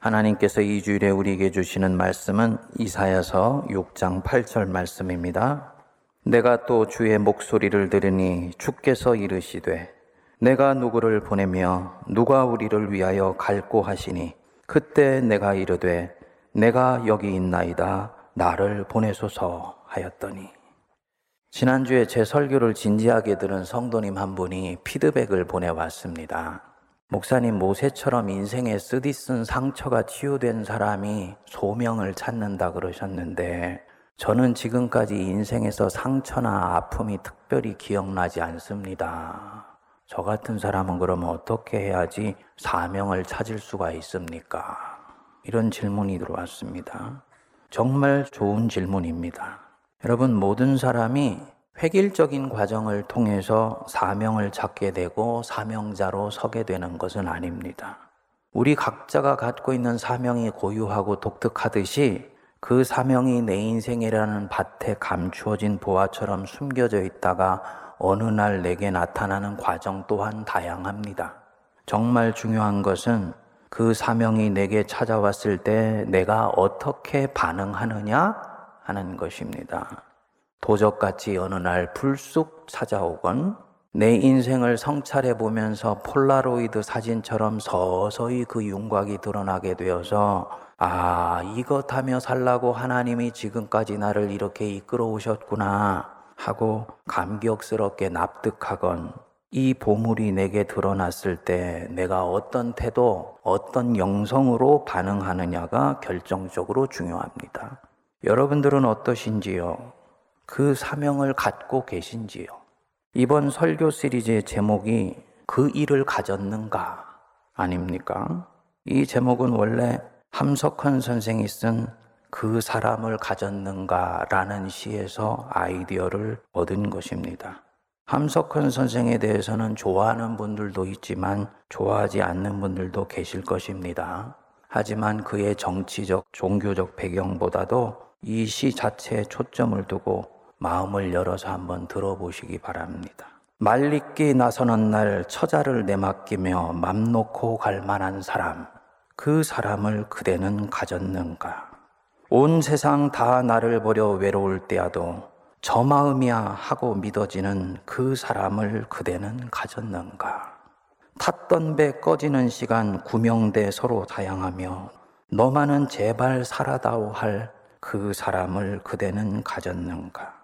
하나님께서 이 주일에 우리에게 주시는 말씀은 이사야서 6장 8절 말씀입니다. 내가 또 주의 목소리를 들으니 주께서 이르시되 내가 누구를 보내며 누가 우리를 위하여 갈고 하시니 그때 내가 이르되 내가 여기 있나이다 나를 보내소서 하였더니 지난주에 제 설교를 진지하게 들은 성도님 한 분이 피드백을 보내왔습니다. 목사님 모세처럼 인생에 쓰디쓴 상처가 치유된 사람이 소명을 찾는다 그러셨는데 저는 지금까지 인생에서 상처나 아픔이 특별히 기억나지 않습니다. 저 같은 사람은 그러면 어떻게 해야지 사명을 찾을 수가 있습니까? 이런 질문이 들어왔습니다. 정말 좋은 질문입니다. 여러분, 모든 사람이 획일적인 과정을 통해서 사명을 찾게 되고 사명자로 서게 되는 것은 아닙니다. 우리 각자가 갖고 있는 사명이 고유하고 독특하듯이 그 사명이 내 인생이라는 밭에 감추어진 보화처럼 숨겨져 있다가 어느 날 내게 나타나는 과정 또한 다양합니다. 정말 중요한 것은 그 사명이 내게 찾아왔을 때 내가 어떻게 반응하느냐 하는 것입니다. 도적같이 어느 날 불쑥 찾아오건 내 인생을 성찰해 보면서 폴라로이드 사진처럼 서서히 그 윤곽이 드러나게 되어서 아, 이것 하며 살라고 하나님이 지금까지 나를 이렇게 이끌어 오셨구나 하고 감격스럽게 납득하건 이 보물이 내게 드러났을 때 내가 어떤 태도, 어떤 영성으로 반응하느냐가 결정적으로 중요합니다. 여러분들은 어떠신지요? 그 사명을 갖고 계신지요? 이번 설교 시리즈의 제목이 그 일을 가졌는가 아닙니까? 이 제목은 원래 함석헌 선생이 쓴 그 사람을 가졌는가 라는 시에서 아이디어를 얻은 것입니다. 함석헌 선생에 대해서는 좋아하는 분들도 있지만 좋아하지 않는 분들도 계실 것입니다. 하지만 그의 정치적, 종교적 배경보다도 이 시 자체에 초점을 두고 마음을 열어서 한번 들어보시기 바랍니다. 말리기 나서는 날 처자를 내맡기며 맘 놓고 갈 만한 사람, 그 사람을 그대는 가졌는가? 온 세상 다 나를 버려 외로울 때야도 저 마음이야 하고 믿어지는 그 사람을 그대는 가졌는가? 탔던 배 꺼지는 시간 구명대 서로 다양하며 너만은 제발 살아다오 할 그 사람을 그대는 가졌는가?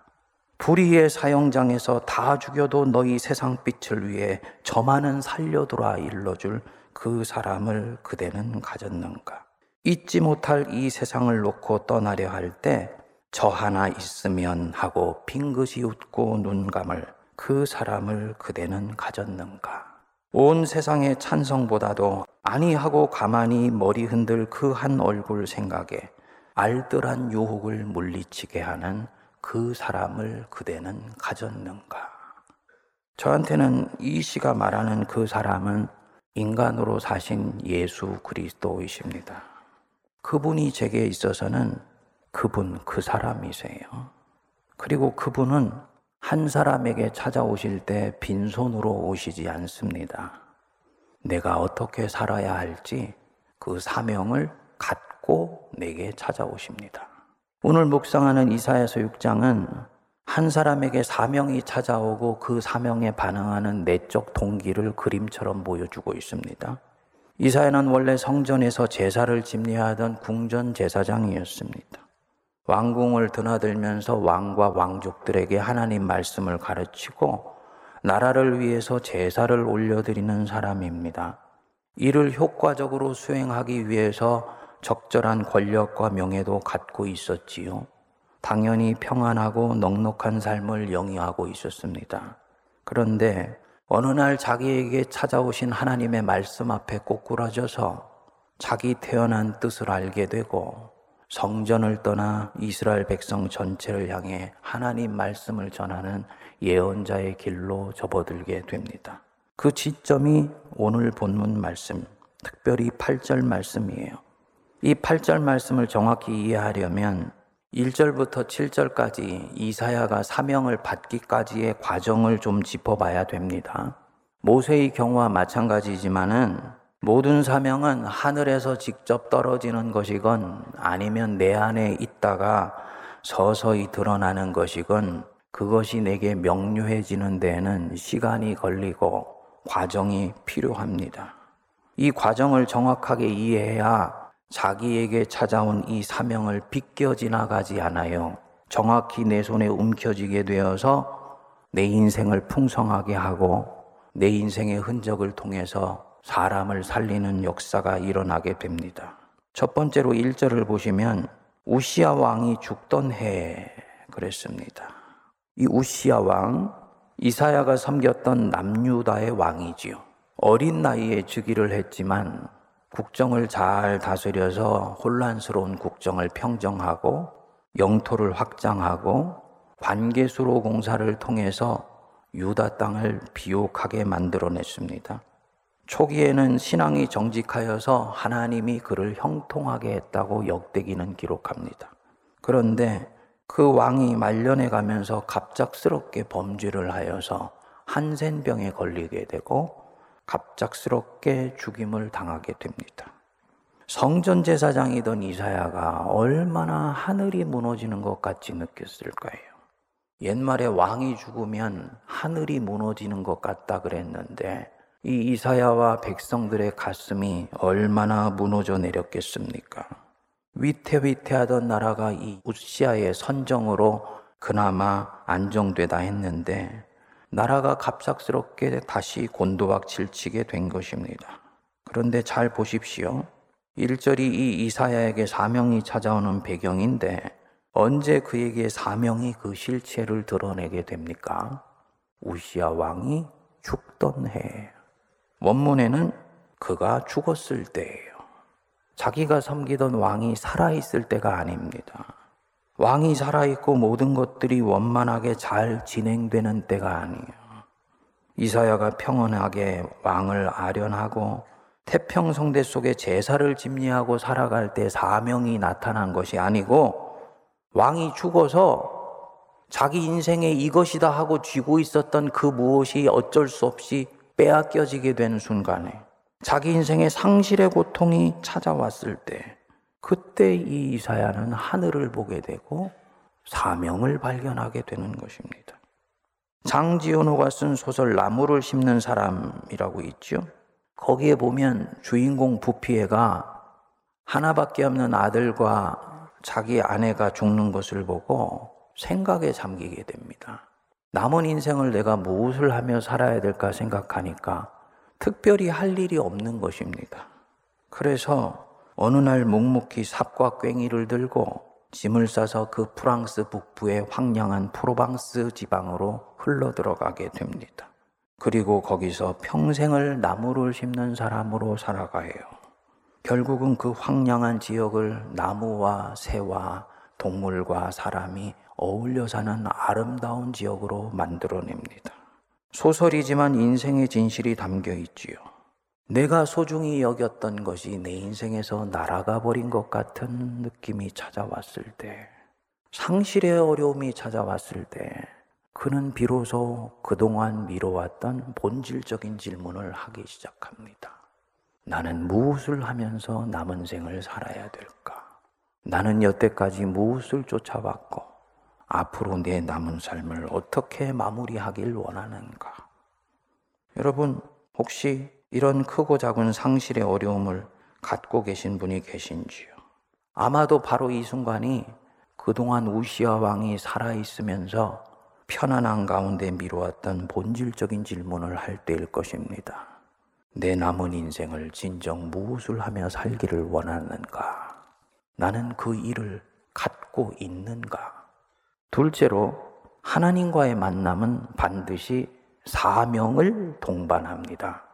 불의의 사형장에서 다 죽여도 너희 세상 빛을 위해 저 많은 살려두라 일러줄 그 사람을 그대는 가졌는가? 잊지 못할 이 세상을 놓고 떠나려 할 때 저 하나 있으면 하고 빙긋이 웃고 눈 감을 그 사람을 그대는 가졌는가? 온 세상의 찬성보다도 아니하고 가만히 머리 흔들 그 한 얼굴 생각에 알뜰한 유혹을 물리치게 하는 그 사람을 그대는 가졌는가? 저한테는 이 시가 말하는 그 사람은 인간으로 사신 예수 그리스도이십니다. 그분이 제게 있어서는 그분 그 사람이세요. 그리고 그분은 한 사람에게 찾아오실 때 빈손으로 오시지 않습니다. 내가 어떻게 살아야 할지 그 사명을 갖고 내게 찾아오십니다. 오늘 묵상하는 이사야서 6장은 한 사람에게 사명이 찾아오고 그 사명에 반응하는 내적 동기를 그림처럼 보여주고 있습니다. 이사야는 원래 성전에서 제사를 집례하던 궁전 제사장이었습니다. 왕궁을 드나들면서 왕과 왕족들에게 하나님 말씀을 가르치고 나라를 위해서 제사를 올려드리는 사람입니다. 이를 효과적으로 수행하기 위해서 적절한 권력과 명예도 갖고 있었지요. 당연히 평안하고 넉넉한 삶을 영위하고 있었습니다. 그런데 어느 날 자기에게 찾아오신 하나님의 말씀 앞에 꼬꾸라져서 자기 태어난 뜻을 알게 되고 성전을 떠나 이스라엘 백성 전체를 향해 하나님 말씀을 전하는 예언자의 길로 접어들게 됩니다. 그 지점이 오늘 본문 말씀, 특별히 8절 말씀이에요. 이 8절 말씀을 정확히 이해하려면 1절부터 7절까지 이사야가 사명을 받기까지의 과정을 좀 짚어봐야 됩니다. 모세의 경우와 마찬가지지만은 모든 사명은 하늘에서 직접 떨어지는 것이건 아니면 내 안에 있다가 서서히 드러나는 것이건 그것이 내게 명료해지는 데에는 시간이 걸리고 과정이 필요합니다. 이 과정을 정확하게 이해해야 자기에게 찾아온 이 사명을 비껴 지나가지 않아요. 정확히 내 손에 움켜쥐게 되어서 내 인생을 풍성하게 하고 내 인생의 흔적을 통해서 사람을 살리는 역사가 일어나게 됩니다. 첫 번째로 1절을 보시면 우시아 왕이 죽던 해에 그랬습니다. 이 우시아 왕, 이사야가 섬겼던 남유다의 왕이지요. 어린 나이에 즉위를 했지만 국정을 잘 다스려서 혼란스러운 국정을 평정하고 영토를 확장하고 관계수로 공사를 통해서 유다 땅을 비옥하게 만들어냈습니다. 초기에는 신앙이 정직하여서 하나님이 그를 형통하게 했다고 역대기는 기록합니다. 그런데 그 왕이 말년에 가면서 갑작스럽게 범죄를 하여서 한센병에 걸리게 되고 갑작스럽게 죽임을 당하게 됩니다. 성전 제사장이던 이사야가 얼마나 하늘이 무너지는 것 같이 느꼈을 거예요. 옛말에 왕이 죽으면 하늘이 무너지는 것 같다 그랬는데 이 이사야와 백성들의 가슴이 얼마나 무너져 내렸겠습니까? 위태위태하던 나라가 이 우시아의 선정으로 그나마 안정되다 했는데 나라가 갑작스럽게 다시 곤도박질치게 된 것입니다. 그런데 잘 보십시오. 1절이 이 이사야에게 사명이 찾아오는 배경인데 언제 그에게 사명이 그 실체를 드러내게 됩니까? 우시아 왕이 죽던 해. 원문에는 그가 죽었을 때예요. 자기가 섬기던 왕이 살아있을 때가 아닙니다. 왕이 살아있고 모든 것들이 원만하게 잘 진행되는 때가 아니에요. 이사야가 평온하게 왕을 아련하고 태평성대 속에 제사를 집리하고 살아갈 때 사명이 나타난 것이 아니고 왕이 죽어서 자기 인생에 이것이다 하고 쥐고 있었던 그 무엇이 어쩔 수 없이 빼앗겨지게 되는 순간에 자기 인생의 상실의 고통이 찾아왔을 때 그때 이 이사야는 하늘을 보게 되고 사명을 발견하게 되는 것입니다. 장지연호가 쓴 소설 나무를 심는 사람이라고 있죠. 거기에 보면 주인공 부피해가 하나밖에 없는 아들과 자기 아내가 죽는 것을 보고 생각에 잠기게 됩니다. 남은 인생을 내가 무엇을 하며 살아야 될까 생각하니까 특별히 할 일이 없는 것입니다. 그래서 어느 날 묵묵히 삽과 괭이를 들고 짐을 싸서 그 프랑스 북부의 황량한 프로방스 지방으로 흘러 들어가게 됩니다. 그리고 거기서 평생을 나무를 심는 사람으로 살아가요. 결국은 그 황량한 지역을 나무와 새와 동물과 사람이 어울려 사는 아름다운 지역으로 만들어냅니다. 소설이지만 인생의 진실이 담겨 있지요. 내가 소중히 여겼던 것이 내 인생에서 날아가 버린 것 같은 느낌이 찾아왔을 때, 상실의 어려움이 찾아왔을 때, 그는 비로소 그동안 미뤄왔던 본질적인 질문을 하기 시작합니다. 나는 무엇을 하면서 남은 생을 살아야 될까? 나는 여태까지 무엇을 쫓아왔고, 앞으로 내 남은 삶을 어떻게 마무리하길 원하는가? 여러분, 혹시 이런 크고 작은 상실의 어려움을 갖고 계신 분이 계신지요? 아마도 바로 이 순간이 그동안 우시아 왕이 살아있으면서 편안한 가운데 미루었던 본질적인 질문을 할 때일 것입니다. 내 남은 인생을 진정 무엇을 하며 살기를 원하는가? 나는 그 일을 갖고 있는가? 둘째로, 하나님과의 만남은 반드시 사명을 동반합니다.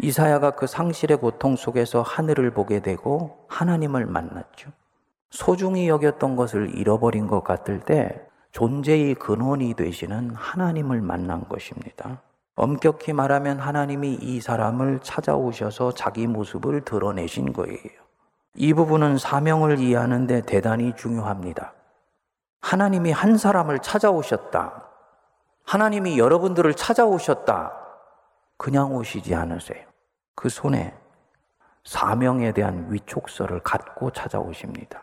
이사야가 그 상실의 고통 속에서 하늘을 보게 되고 하나님을 만났죠. 소중히 여겼던 것을 잃어버린 것 같을 때 존재의 근원이 되시는 하나님을 만난 것입니다. 엄격히 말하면 하나님이 이 사람을 찾아오셔서 자기 모습을 드러내신 거예요. 이 부분은 사명을 이해하는데 대단히 중요합니다. 하나님이 한 사람을 찾아오셨다. 하나님이 여러분들을 찾아오셨다. 그냥 오시지 않으세요. 그 손에 사명에 대한 위촉서를 갖고 찾아오십니다.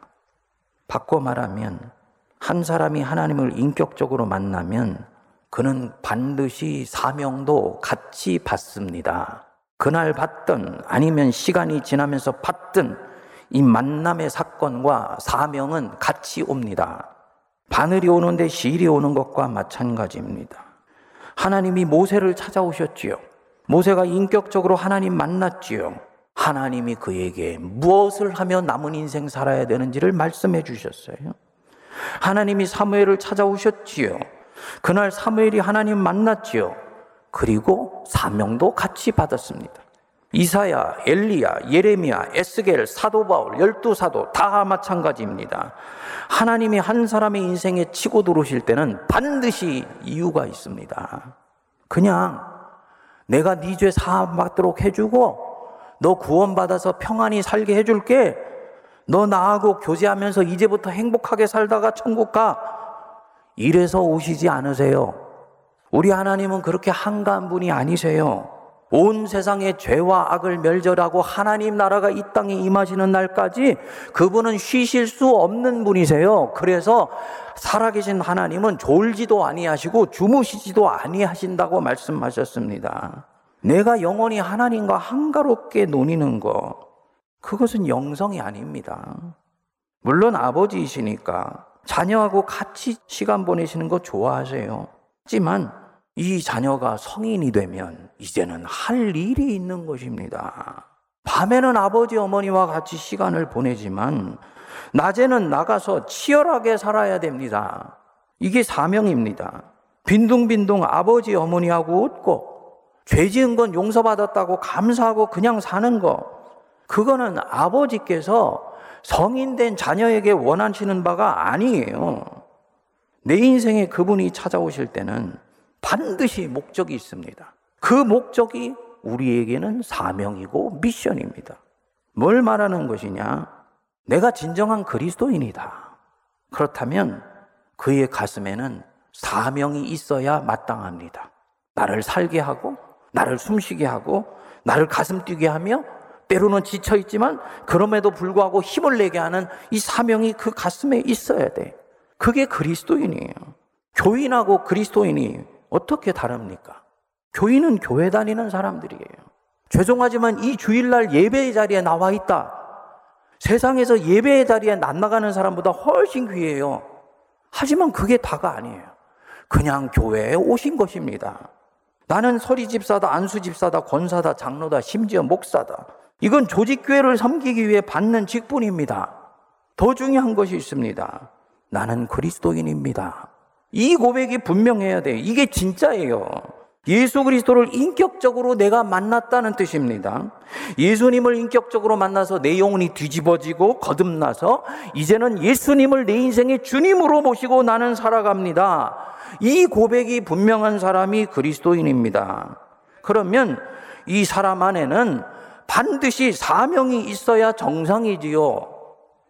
바꿔 말하면 한 사람이 하나님을 인격적으로 만나면 그는 반드시 사명도 같이 받습니다. 그날 받든 아니면 시간이 지나면서 받든 이 만남의 사건과 사명은 같이 옵니다. 바늘이 오는데 실이 오는 것과 마찬가지입니다. 하나님이 모세를 찾아오셨지요. 모세가 인격적으로 하나님 만났지요. 하나님이 그에게 무엇을 하며 남은 인생 살아야 되는지를 말씀해 주셨어요. 하나님이 사무엘을 찾아오셨지요. 그날 사무엘이 하나님 만났지요. 그리고 사명도 같이 받았습니다. 이사야, 엘리야, 예레미야, 에스겔, 사도 바울, 열두 사도 다 마찬가지입니다. 하나님이 한 사람의 인생에 치고 들어오실 때는 반드시 이유가 있습니다. 그냥 내가 네 죄 사함 받도록 해주고 너 구원받아서 평안히 살게 해줄게. 너 나하고 교제하면서 이제부터 행복하게 살다가 천국 가. 이래서 오시지 않으세요. 우리 하나님은 그렇게 한가한 분이 아니세요. 온 세상의 죄와 악을 멸절하고 하나님 나라가 이 땅에 임하시는 날까지 그분은 쉬실 수 없는 분이세요. 그래서 살아계신 하나님은 졸지도 아니하시고 주무시지도 아니하신다고 말씀하셨습니다. 내가 영원히 하나님과 한가롭게 노니는 것, 그것은 영성이 아닙니다. 물론 아버지이시니까 자녀하고 같이 시간 보내시는 거 좋아하세요. 하지만 이 자녀가 성인이 되면 이제는 할 일이 있는 것입니다. 밤에는 아버지 어머니와 같이 시간을 보내지만 낮에는 나가서 치열하게 살아야 됩니다. 이게 사명입니다. 빈둥빈둥 아버지 어머니하고 웃고 죄 지은 건 용서받았다고 감사하고 그냥 사는 거. 그거는 아버지께서 성인된 자녀에게 원하시는 바가 아니에요. 내 인생에 그분이 찾아오실 때는 반드시 목적이 있습니다. 그 목적이 우리에게는 사명이고 미션입니다. 뭘 말하는 것이냐? 내가 진정한 그리스도인이다. 그렇다면 그의 가슴에는 사명이 있어야 마땅합니다. 나를 살게 하고 나를 숨쉬게 하고 나를 가슴 뛰게 하며 때로는 지쳐 있지만 그럼에도 불구하고 힘을 내게 하는 이 사명이 그 가슴에 있어야 돼. 그게 그리스도인이에요. 교인하고 그리스도인이 어떻게 다릅니까? 교인은 교회 다니는 사람들이에요. 죄송하지만 이 주일날 예배의 자리에 나와 있다. 세상에서 예배의 자리에 낯나가는 사람보다 훨씬 귀해요. 하지만 그게 다가 아니에요. 그냥 교회에 오신 것입니다. 나는 서리 집사다, 안수 집사다, 권사다, 장로다, 심지어 목사다. 이건 조직교회를 섬기기 위해 받는 직분입니다. 더 중요한 것이 있습니다. 나는 그리스도인입니다. 이 고백이 분명해야 돼. 이게 진짜예요. 예수 그리스도를 인격적으로 내가 만났다는 뜻입니다. 예수님을 인격적으로 만나서 내 영혼이 뒤집어지고 거듭나서 이제는 예수님을 내 인생의 주님으로 모시고 나는 살아갑니다. 이 고백이 분명한 사람이 그리스도인입니다. 그러면 이 사람 안에는 반드시 사명이 있어야 정상이지요.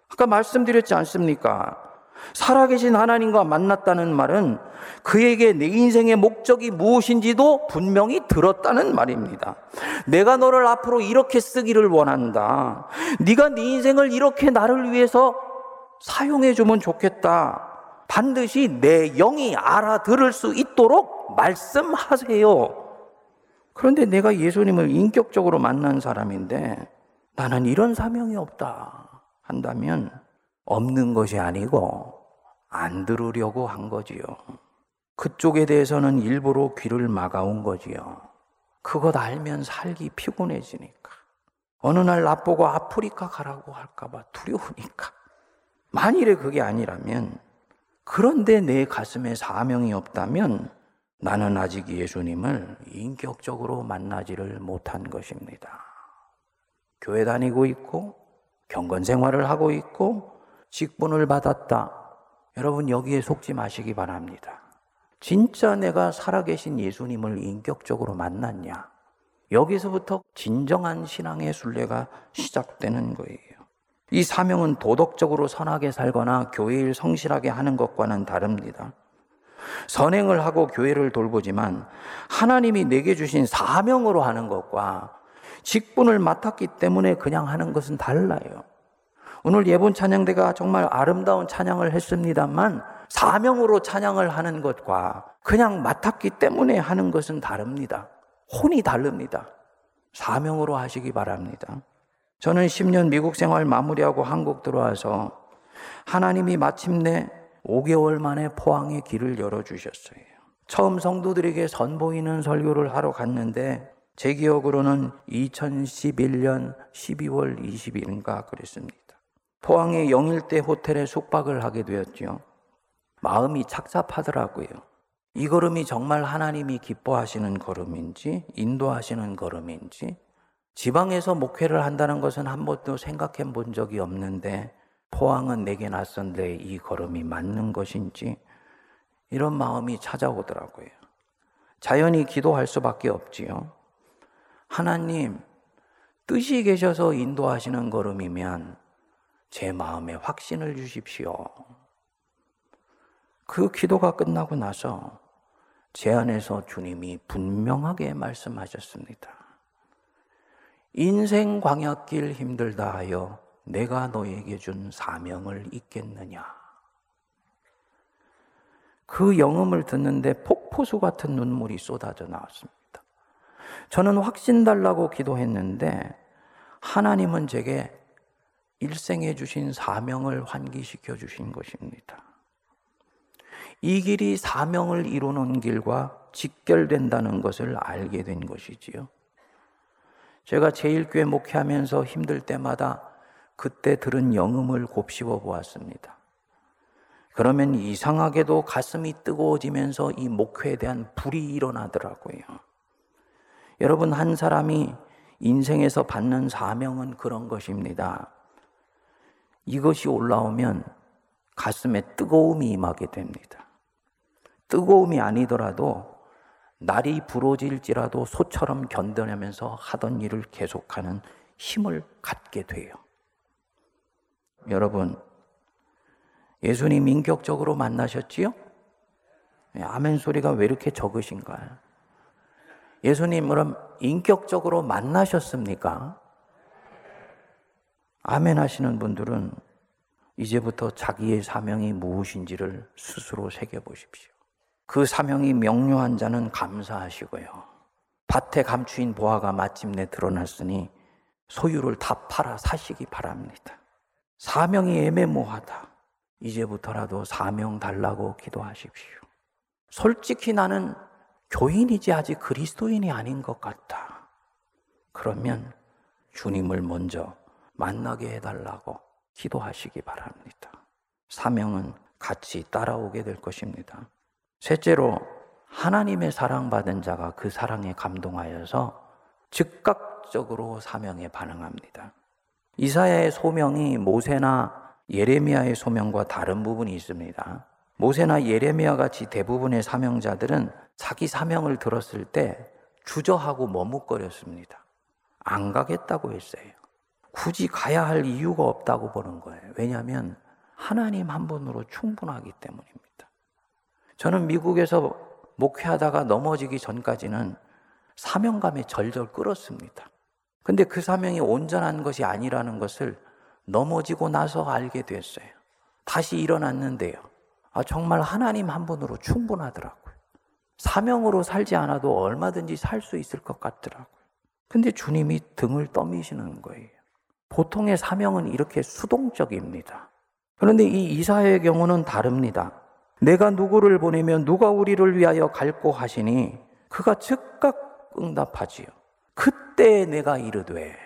아까 말씀드렸지 않습니까? 살아계신 하나님과 만났다는 말은 그에게 내 인생의 목적이 무엇인지도 분명히 들었다는 말입니다. 내가 너를 앞으로 이렇게 쓰기를 원한다. 네가 네 인생을 이렇게 나를 위해서 사용해 주면 좋겠다. 반드시 내 영이 알아들을 수 있도록 말씀하세요. 그런데 내가 예수님을 인격적으로 만난 사람인데 나는 이런 사명이 없다 한다면 없는 것이 아니고 안 들으려고 한 거지요. 그쪽에 대해서는 일부러 귀를 막아온 거지요. 그것 알면 살기 피곤해지니까. 어느 날 나보고 아프리카 가라고 할까봐 두려우니까. 만일에 그게 아니라면 그런데 내 가슴에 사명이 없다면 나는 아직 예수님을 인격적으로 만나지를 못한 것입니다. 교회 다니고 있고, 경건 생활을 하고 있고, 직분을 받았다. 여러분, 여기에 속지 마시기 바랍니다. 진짜 내가 살아계신 예수님을 인격적으로 만났냐? 여기서부터 진정한 신앙의 순례가 시작되는 거예요. 이 사명은 도덕적으로 선하게 살거나 교회를 성실하게 하는 것과는 다릅니다. 선행을 하고 교회를 돌보지만 하나님이 내게 주신 사명으로 하는 것과 직분을 맡았기 때문에 그냥 하는 것은 달라요. 오늘 예본 찬양대가 정말 아름다운 찬양을 했습니다만 사명으로 찬양을 하는 것과 그냥 맡았기 때문에 하는 것은 다릅니다. 혼이 다릅니다. 사명으로 하시기 바랍니다. 저는 10년 미국 생활 마무리하고 한국 들어와서 하나님이 마침내 5개월 만에 포항의 길을 열어주셨어요. 처음 성도들에게 선보이는 설교를 하러 갔는데 제 기억으로는 2011년 12월 20일인가 그랬습니다. 포항의 영일대 호텔에 숙박을 하게 되었죠. 마음이 착잡하더라고요. 이 걸음이 정말 하나님이 기뻐하시는 걸음인지, 인도하시는 걸음인지, 지방에서 목회를 한다는 것은 한 번도 생각해 본 적이 없는데, 포항은 내게 낯선데 이 걸음이 맞는 것인지, 이런 마음이 찾아오더라고요. 자연히 기도할 수밖에 없지요. 하나님, 뜻이 계셔서 인도하시는 걸음이면 제 마음에 확신을 주십시오. 그 기도가 끝나고 나서 제 안에서 주님이 분명하게 말씀하셨습니다. 인생 광약길 힘들다 하여 내가 너에게 준 사명을 잊겠느냐. 그 영음을 듣는데 폭포수 같은 눈물이 쏟아져 나왔습니다. 저는 확신 달라고 기도했는데 하나님은 제게 일생에 주신 사명을 환기시켜 주신 것입니다. 이 길이 사명을 이루는 길과 직결된다는 것을 알게 된 것이지요. 제가 제일교회 목회하면서 힘들 때마다 그때 들은 영음을 곱씹어 보았습니다. 그러면 이상하게도 가슴이 뜨거워지면서 이 목회에 대한 불이 일어나더라고요. 여러분, 한 사람이 인생에서 받는 사명은 그런 것입니다. 이것이 올라오면 가슴에 뜨거움이 임하게 됩니다. 뜨거움이 아니더라도 날이 부러질지라도 소처럼 견뎌내면서 하던 일을 계속하는 힘을 갖게 돼요. 여러분, 예수님 인격적으로 만나셨지요? 네, 아멘 소리가 왜 이렇게 적으신가요? 예수님 그럼 인격적으로 만나셨습니까? 아멘 하시는 분들은 이제부터 자기의 사명이 무엇인지를 스스로 새겨보십시오. 그 사명이 명료한 자는 감사하시고요. 밭에 감추인 보화가 마침내 드러났으니 소유를 다 팔아 사시기 바랍니다. 사명이 애매모하다. 이제부터라도 사명 달라고 기도하십시오. 솔직히 나는 교인이지 아직 그리스도인이 아닌 것 같다. 그러면 주님을 먼저 만나게 해달라고 기도하시기 바랍니다. 사명은 같이 따라오게 될 것입니다. 셋째로 하나님의 사랑받은 자가 그 사랑에 감동하여서 즉각적으로 사명에 반응합니다. 이사야의 소명이 모세나 예레미야의 소명과 다른 부분이 있습니다. 모세나 예레미야 같이 대부분의 사명자들은 자기 사명을 들었을 때 주저하고 머뭇거렸습니다. 안 가겠다고 했어요. 굳이 가야 할 이유가 없다고 보는 거예요. 왜냐하면 하나님 한 분으로 충분하기 때문입니다. 저는 미국에서 목회하다가 넘어지기 전까지는 사명감에 절절 끌었습니다. 근데 그 사명이 온전한 것이 아니라는 것을 넘어지고 나서 알게 됐어요. 다시 일어났는데요. 아, 정말 하나님 한 분으로 충분하더라고요. 사명으로 살지 않아도 얼마든지 살 수 있을 것 같더라고요. 근데 주님이 등을 떠미시는 거예요. 보통의 사명은 이렇게 수동적입니다. 그런데 이 이사의 경우는 다릅니다. 내가 누구를 보내면 누가 우리를 위하여 갈고 하시니 그가 즉각 응답하지요. 그때 내가 이르되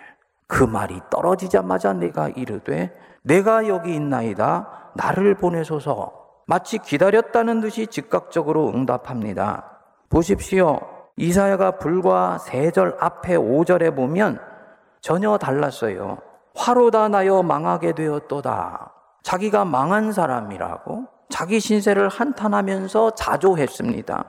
그 말이 떨어지자마자 내가 이르되 내가 여기 있나이다 나를 보내소서 마치 기다렸다는 듯이 즉각적으로 응답합니다. 보십시오. 이사야가 불과 세 절 앞에 5절에 보면 전혀 달랐어요. 화로다 나여 망하게 되었도다. 자기가 망한 사람이라고 자기 신세를 한탄하면서 자조했습니다.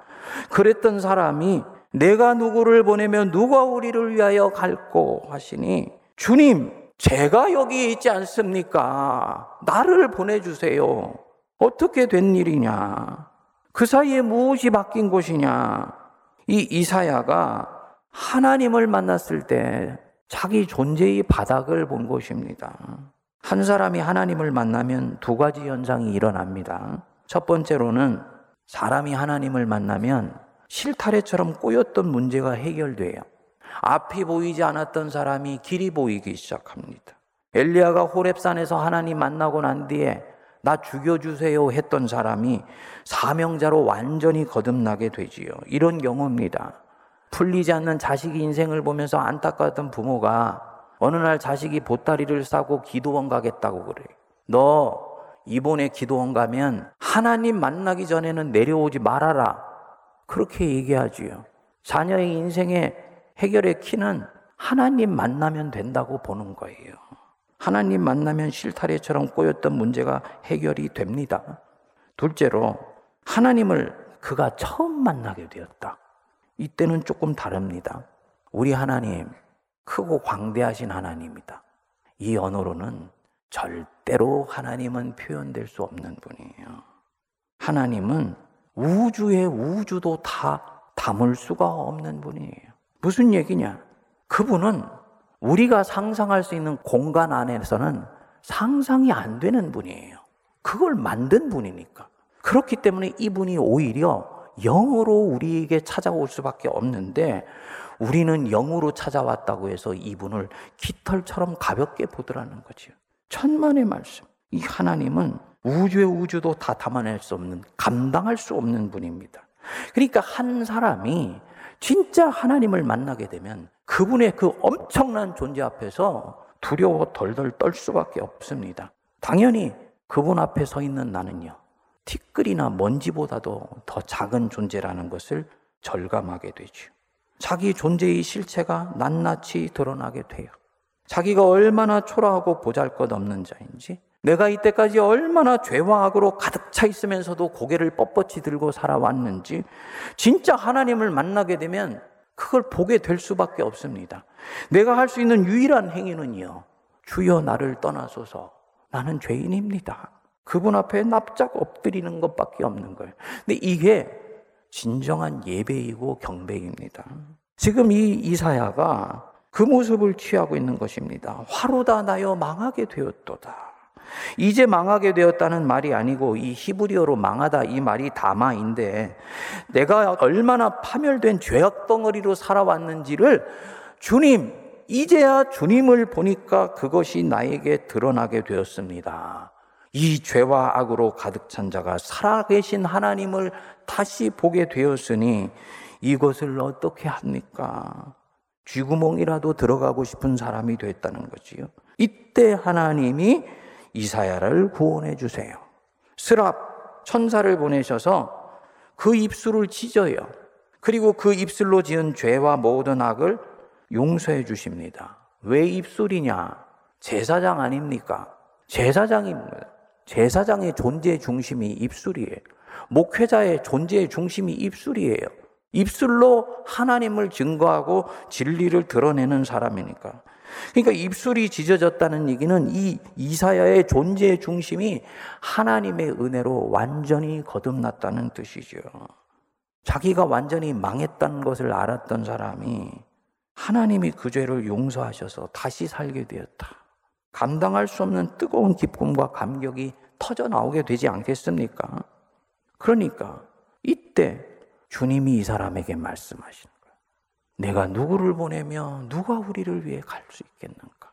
그랬던 사람이 내가 누구를 보내면 누가 우리를 위하여 갈고 하시니 주님, 제가 여기 있지 않습니까? 나를 보내주세요. 어떻게 된 일이냐? 그 사이에 무엇이 바뀐 것이냐? 이 이사야가 하나님을 만났을 때 자기 존재의 바닥을 본 것입니다. 한 사람이 하나님을 만나면 두 가지 현상이 일어납니다. 첫 번째로는 사람이 하나님을 만나면 실타래처럼 꼬였던 문제가 해결돼요. 앞이 보이지 않았던 사람이 길이 보이기 시작합니다. 엘리야가 호렙산에서 하나님 만나고 난 뒤에 나 죽여주세요 했던 사람이 사명자로 완전히 거듭나게 되지요. 이런 경우입니다. 풀리지 않는 자식이 인생을 보면서 안타까웠던 부모가 어느 날 자식이 보따리를 싸고 기도원 가겠다고 그래. 너 이번에 기도원 가면 하나님 만나기 전에는 내려오지 말아라. 그렇게 얘기하지요. 자녀의 인생의 해결의 키는 하나님 만나면 된다고 보는 거예요. 하나님 만나면 실타래처럼 꼬였던 문제가 해결이 됩니다. 둘째로 하나님을 그가 처음 만나게 되었다. 이때는 조금 다릅니다. 우리 하나님 크고 광대하신 하나님이다. 이 언어로는 절대로 하나님은 표현될 수 없는 분이에요. 하나님은 우주의 우주도 다 담을 수가 없는 분이에요. 무슨 얘기냐? 그분은 우리가 상상할 수 있는 공간 안에서는 상상이 안 되는 분이에요. 그걸 만든 분이니까. 그렇기 때문에 이분이 오히려 영으로 우리에게 찾아올 수밖에 없는데 우리는 영으로 찾아왔다고 해서 이분을 깃털처럼 가볍게 보더라는 거죠. 천만의 말씀. 이 하나님은 우주의 우주도 다 담아낼 수 없는, 감당할 수 없는 분입니다. 그러니까 한 사람이 진짜 하나님을 만나게 되면 그분의 그 엄청난 존재 앞에서 두려워 덜덜 떨 수밖에 없습니다. 당연히 그분 앞에 서 있는 나는요, 티끌이나 먼지보다도 더 작은 존재라는 것을 절감하게 되죠. 자기 존재의 실체가 낱낱이 드러나게 돼요. 자기가 얼마나 초라하고 보잘 것 없는 자인지, 내가 이때까지 얼마나 죄와 악으로 가득 차 있으면서도 고개를 뻣뻣이 들고 살아왔는지, 진짜 하나님을 만나게 되면 그걸 보게 될 수밖에 없습니다. 내가 할 수 있는 유일한 행위는요, 주여 나를 떠나소서. 나는 죄인입니다. 그분 앞에 납작 엎드리는 것밖에 없는 거예요. 근데 이게 진정한 예배이고 경배입니다. 지금 이 이사야가 그 모습을 취하고 있는 것입니다. 화로다 나여 망하게 되었도다. 이제 망하게 되었다는 말이 아니고 이 히브리어로 망하다 이 말이 다마인데 내가 얼마나 파멸된 죄악 덩어리로 살아왔는지를 주님 이제야 주님을 보니까 그것이 나에게 드러나게 되었습니다. 이 죄와 악으로 가득 찬 자가 살아계신 하나님을 다시 보게 되었으니 이것을 어떻게 합니까? 쥐구멍이라도 들어가고 싶은 사람이 됐다는 거지요. 이때 하나님이 이사야를 구원해 주세요. 스랍 천사를 보내셔서 그 입술을 찢어요. 그리고 그 입술로 지은 죄와 모든 악을 용서해 주십니다. 왜 입술이냐? 제사장 아닙니까? 제사장입니다. 제사장의 존재 중심이 입술이에요. 목회자의 존재 중심이 입술이에요. 입술로 하나님을 증거하고 진리를 드러내는 사람이니까. 그러니까 입술이 찢어졌다는 얘기는 이 이사야의 존재의 중심이 하나님의 은혜로 완전히 거듭났다는 뜻이죠. 자기가 완전히 망했다는 것을 알았던 사람이 하나님이 그 죄를 용서하셔서 다시 살게 되었다. 감당할 수 없는 뜨거운 기쁨과 감격이 터져 나오게 되지 않겠습니까? 그러니까 이때 주님이 이 사람에게 말씀하시는 거예요. 내가 누구를 보내며 누가 우리를 위해 갈 수 있겠는가?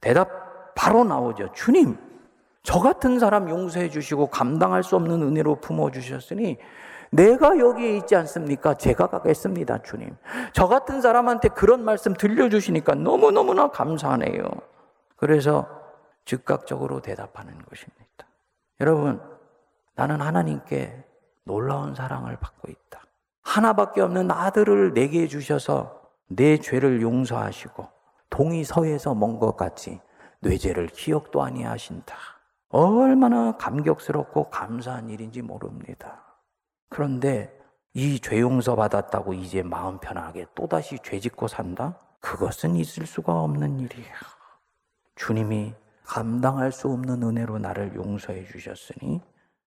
대답 바로 나오죠. 주님, 저 같은 사람 용서해 주시고 감당할 수 없는 은혜로 품어 주셨으니 내가 여기에 있지 않습니까? 제가 가겠습니다, 주님. 저 같은 사람한테 그런 말씀 들려주시니까 너무너무나 감사하네요. 그래서 즉각적으로 대답하는 것입니다. 여러분, 나는 하나님께 놀라운 사랑을 받고 있다. 하나밖에 없는 아들을 내게 주셔서 내 죄를 용서하시고 동이 서에서 먼 것 같이 뇌 죄를 기억도 아니하신다. 얼마나 감격스럽고 감사한 일인지 모릅니다. 그런데 이 죄 용서 받았다고 이제 마음 편하게 또다시 죄 짓고 산다? 그것은 있을 수가 없는 일이야. 주님이 감당할 수 없는 은혜로 나를 용서해 주셨으니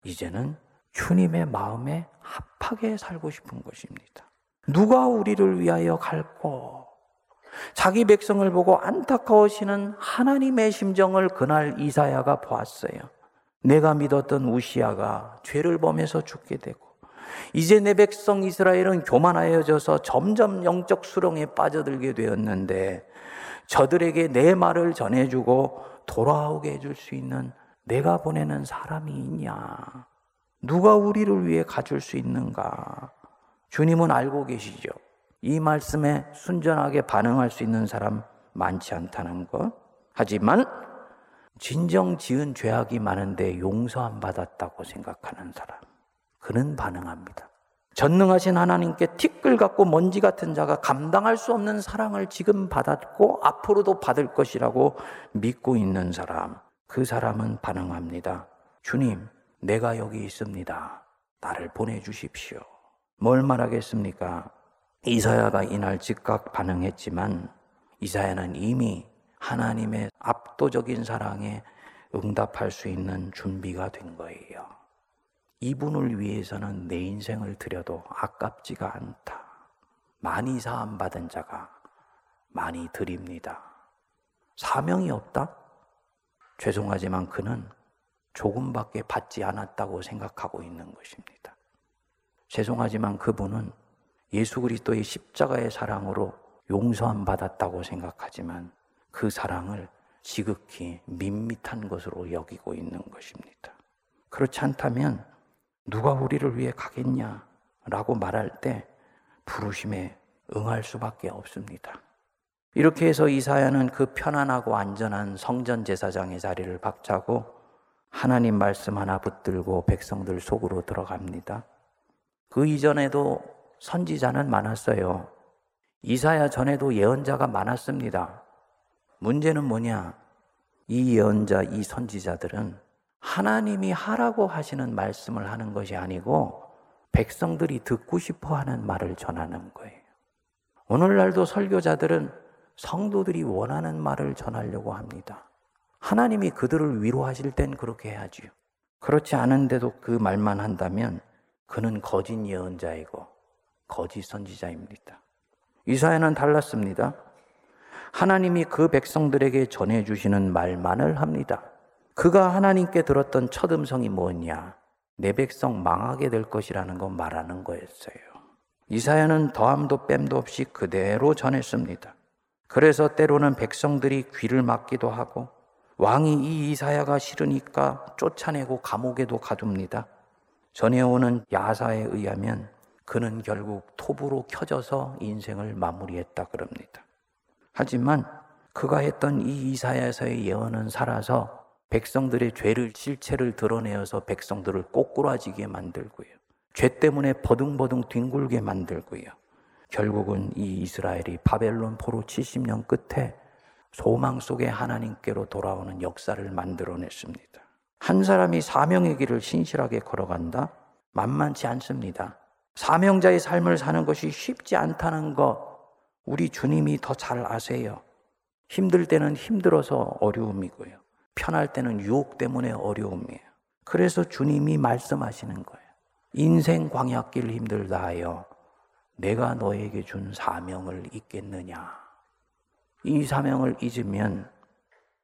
이제는 주님의 마음에 합하게 살고 싶은 것입니다. 누가 우리를 위하여 갈고 자기 백성을 보고 안타까우시는 하나님의 심정을 그날 이사야가 보았어요. 내가 믿었던 우시아가 죄를 범해서 죽게 되고 이제 내 백성 이스라엘은 교만하여져서 점점 영적 수렁에 빠져들게 되었는데 저들에게 내 말을 전해주고 돌아오게 해줄 수 있는 내가 보내는 사람이 있냐? 누가 우리를 위해 가줄 수 있는가? 주님은 알고 계시죠. 이 말씀에 순전하게 반응할 수 있는 사람 많지 않다는 것. 하지만 진정 지은 죄악이 많은데 용서 안 받았다고 생각하는 사람. 그는 반응합니다. 전능하신 하나님께 티끌 같고 먼지 같은 자가 감당할 수 없는 사랑을 지금 받았고 앞으로도 받을 것이라고 믿고 있는 사람. 그 사람은 반응합니다. 주님, 내가 여기 있습니다. 나를 보내주십시오. 뭘 말하겠습니까? 이사야가 이날 즉각 반응했지만 이사야는 이미 하나님의 압도적인 사랑에 응답할 수 있는 준비가 된 거예요. 이분을 위해서는 내 인생을 드려도 아깝지가 않다. 많이 사함 받은 자가 많이 드립니다. 사명이 없다? 죄송하지만 그는 조금밖에 받지 않았다고 생각하고 있는 것입니다. 죄송하지만 그분은 예수 그리스도의 십자가의 사랑으로 용서함 받았다고 생각하지만 그 사랑을 지극히 밋밋한 것으로 여기고 있는 것입니다. 그렇지 않다면 누가 우리를 위해 가겠냐? 라고 말할 때 부르심에 응할 수밖에 없습니다. 이렇게 해서 이사야는 그 편안하고 안전한 성전 제사장의 자리를 박차고 하나님 말씀 하나 붙들고 백성들 속으로 들어갑니다. 그 이전에도 선지자는 많았어요. 이사야 전에도 예언자가 많았습니다. 문제는 뭐냐? 이 예언자, 이 선지자들은 하나님이 하라고 하시는 말씀을 하는 것이 아니고 백성들이 듣고 싶어 하는 말을 전하는 거예요. 오늘날도 설교자들은 성도들이 원하는 말을 전하려고 합니다. 하나님이 그들을 위로하실 땐 그렇게 해야지요. 그렇지 않은데도 그 말만 한다면 그는 거짓 예언자이고 거짓 선지자입니다. 이사야는 달랐습니다. 하나님이 그 백성들에게 전해주시는 말만을 합니다. 그가 하나님께 들었던 첫 음성이 뭐냐? 내 백성 망하게 될 것이라는 거 말하는 거였어요. 이사야는 더함도 뺨도 없이 그대로 전했습니다. 그래서 때로는 백성들이 귀를 막기도 하고 왕이 이 이사야가 싫으니까 쫓아내고 감옥에도 가둡니다. 전해오는 야사에 의하면 그는 결국 톱으로 켜져서 인생을 마무리했다 그럽니다. 하지만 그가 했던 이 이사야서의 예언은 살아서 백성들의 죄를 실체를 드러내어서 백성들을 꼬꾸라지게 만들고요. 죄 때문에 버둥버둥 뒹굴게 만들고요. 결국은 이 이스라엘이 바벨론 포로 70년 끝에 소망 속에 하나님께로 돌아오는 역사를 만들어냈습니다. 한 사람이 사명의 길을 신실하게 걸어간다? 만만치 않습니다. 사명자의 삶을 사는 것이 쉽지 않다는 것, 우리 주님이 더 잘 아세요. 힘들 때는 힘들어서 어려움이고요. 편할 때는 유혹 때문에 어려움이에요. 그래서 주님이 말씀하시는 거예요. 인생 광약길 힘들다 하여 내가 너에게 준 사명을 잊겠느냐. 이 사명을 잊으면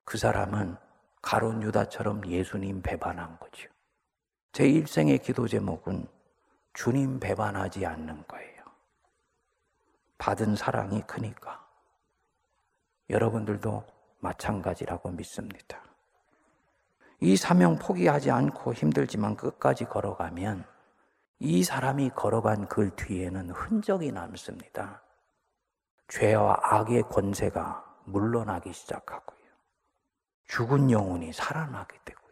그 사람은 가론 유다처럼 예수님 배반한 거죠. 제 일생의 기도 제목은 주님 배반하지 않는 거예요. 받은 사랑이 크니까. 여러분들도 마찬가지라고 믿습니다. 이 사명 포기하지 않고 힘들지만 끝까지 걸어가면 이 사람이 걸어간 글 뒤에는 흔적이 남습니다. 죄와 악의 권세가 물러나기 시작하고요. 죽은 영혼이 살아나게 되고요.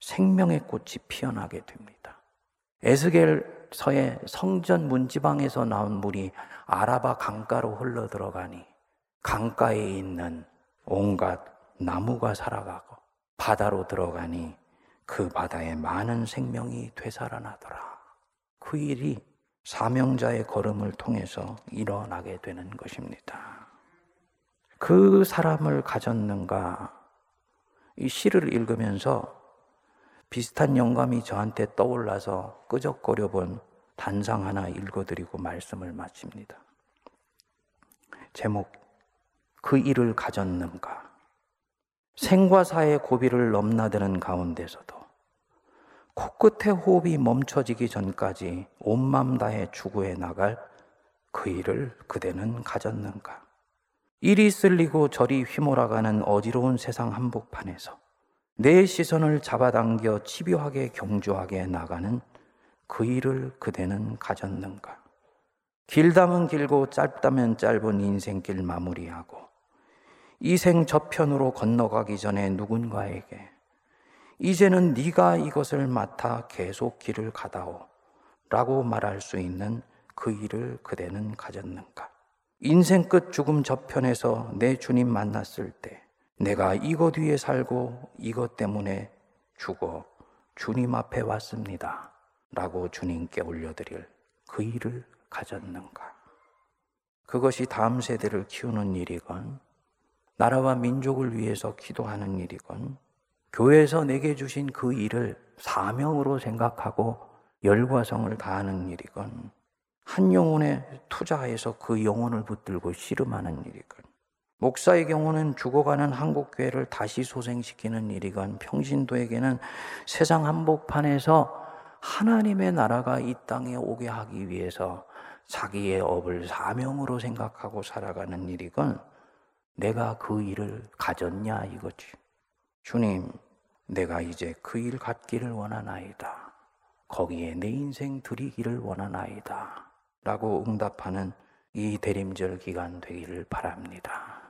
생명의 꽃이 피어나게 됩니다. 에스겔서의 성전 문지방에서 나온 물이 아라바 강가로 흘러 들어가니 강가에 있는 온갖 나무가 살아가고 바다로 들어가니 그 바다에 많은 생명이 되살아나더라. 그 일이 사명자의 걸음을 통해서 일어나게 되는 것입니다. 그 사람을 가졌는가? 이 시를 읽으면서 비슷한 영감이 저한테 떠올라서 끄적거려 본 단상 하나 읽어드리고 말씀을 마칩니다. 제목, 그 일을 가졌는가? 생과 사의 고비를 넘나드는 가운데서도 코끝에 호흡이 멈춰지기 전까지 온맘 다해 추구해 나갈 그 일을 그대는 가졌는가? 이리 쓸리고 저리 휘몰아가는 어지러운 세상 한복판에서 내 시선을 잡아당겨 집요하게 경주하게 나가는 그 일을 그대는 가졌는가? 길다면 길고 짧다면 짧은 인생길 마무리하고 이생 저편으로 건너가기 전에 누군가에게 이제는 네가 이것을 맡아 계속 길을 가다오 라고 말할 수 있는 그 일을 그대는 가졌는가? 인생 끝 죽음 저편에서 내 주님 만났을 때 내가 이것 위에 살고 이것 때문에 죽어 주님 앞에 왔습니다. 라고 주님께 올려드릴 그 일을 가졌는가? 그것이 다음 세대를 키우는 일이건, 나라와 민족을 위해서 기도하는 일이건, 교회에서 내게 주신 그 일을 사명으로 생각하고 열과성을 다하는 일이건, 한 영혼에 투자해서 그 영혼을 붙들고 씨름하는 일이건, 목사의 경우는 죽어가는 한국교회를 다시 소생시키는 일이건, 평신도에게는 세상 한복판에서 하나님의 나라가 이 땅에 오게 하기 위해서 자기의 업을 사명으로 생각하고 살아가는 일이건 내가 그 일을 가졌냐 이거지. 주님, 내가 이제 그 일 갖기를 원하나이다. 거기에 내 인생 드리기를 원하나이다. 라고 응답하는 이 대림절 기간 되기를 바랍니다.